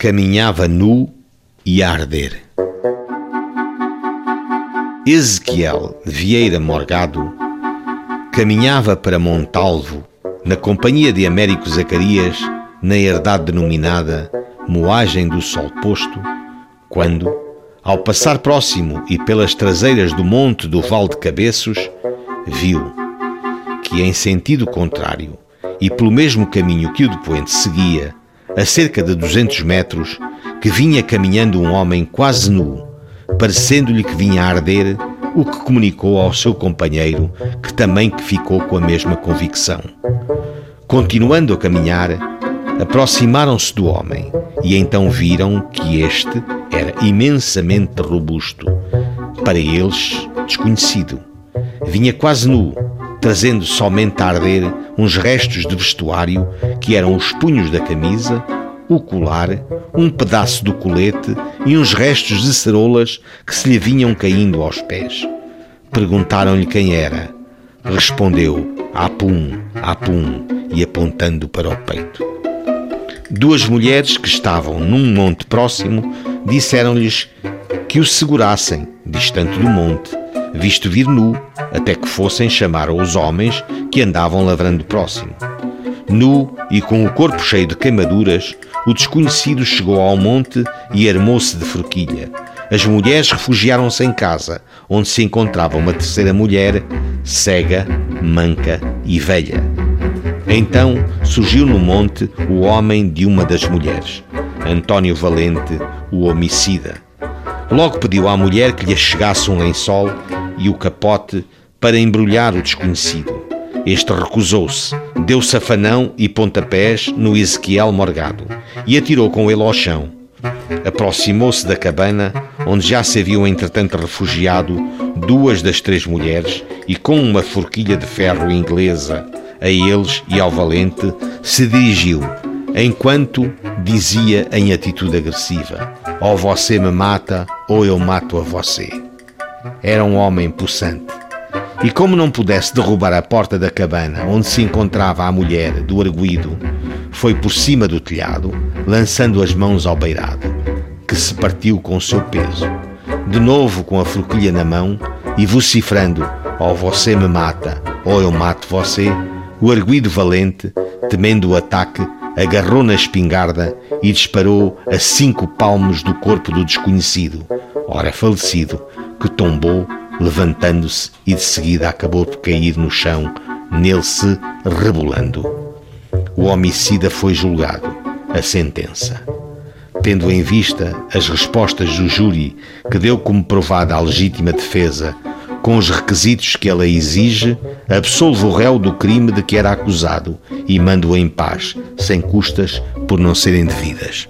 caminhava nu e a arder. Ezequiel Vieira Morgado caminhava para Montalvo, na companhia de Américo Zacarias, na herdade denominada Moagem do Sol Posto, quando, ao passar próximo e pelas traseiras do monte do Val de Cabeços, viu que, em sentido contrário e pelo mesmo caminho que o depoente seguia, a cerca de 200 metros, que vinha caminhando um homem quase nu, parecendo-lhe que vinha a arder, o que comunicou ao seu companheiro, que também ficou com a mesma convicção. Continuando a caminhar, aproximaram-se do homem e então viram que este era imensamente robusto, para eles desconhecido. Vinha quase nu, trazendo somente a arder uns restos de vestuário que eram os punhos da camisa, o colar, um pedaço do colete e uns restos de cerolas que se lhe vinham caindo aos pés. Perguntaram-lhe quem era. Respondeu: Apum, Apum, e apontando para o peito. Duas mulheres que estavam num monte próximo disseram-lhes que o segurassem, distante do monte, visto vir nu, até que fossem chamar os homens que andavam lavrando próximo. Nu e com o corpo cheio de queimaduras, o desconhecido chegou ao monte e armou-se de forquilha. As mulheres refugiaram-se em casa, onde se encontrava uma terceira mulher, cega, manca e velha. Então surgiu no monte o homem de uma das mulheres, António Valente, o homicida. Logo pediu à mulher que lhe chegasse um lençol e o capote para embrulhar o desconhecido. Este recusou-se, deu safanão e pontapés no Ezequiel Morgado e atirou com ele ao chão. Aproximou-se da cabana, onde já se haviam entretanto refugiado duas das três mulheres, e com uma forquilha de ferro inglesa a eles e ao valente, se dirigiu, enquanto dizia em atitude agressiva: Ou você me mata, ou eu mato a você. Era um homem possante e como não pudesse derrubar a porta da cabana onde se encontrava a mulher do arguído, foi por cima do telhado, lançando as mãos ao beirado, que se partiu com o seu peso. De novo com a forquilha na mão e vociferando: Ou você me mata, ou eu mato você, o arguído valente, temendo o ataque, agarrou na espingarda e disparou a cinco palmos do corpo do desconhecido, ora falecido, que tombou levantando-se e de seguida acabou por cair no chão, nele se rebolando. O homicida foi julgado. A sentença. Tendo em vista as respostas do júri que deu como provada a legítima defesa, com os requisitos que ela exige, absolve o réu do crime de que era acusado e manda-o em paz, sem custas por não serem devidas.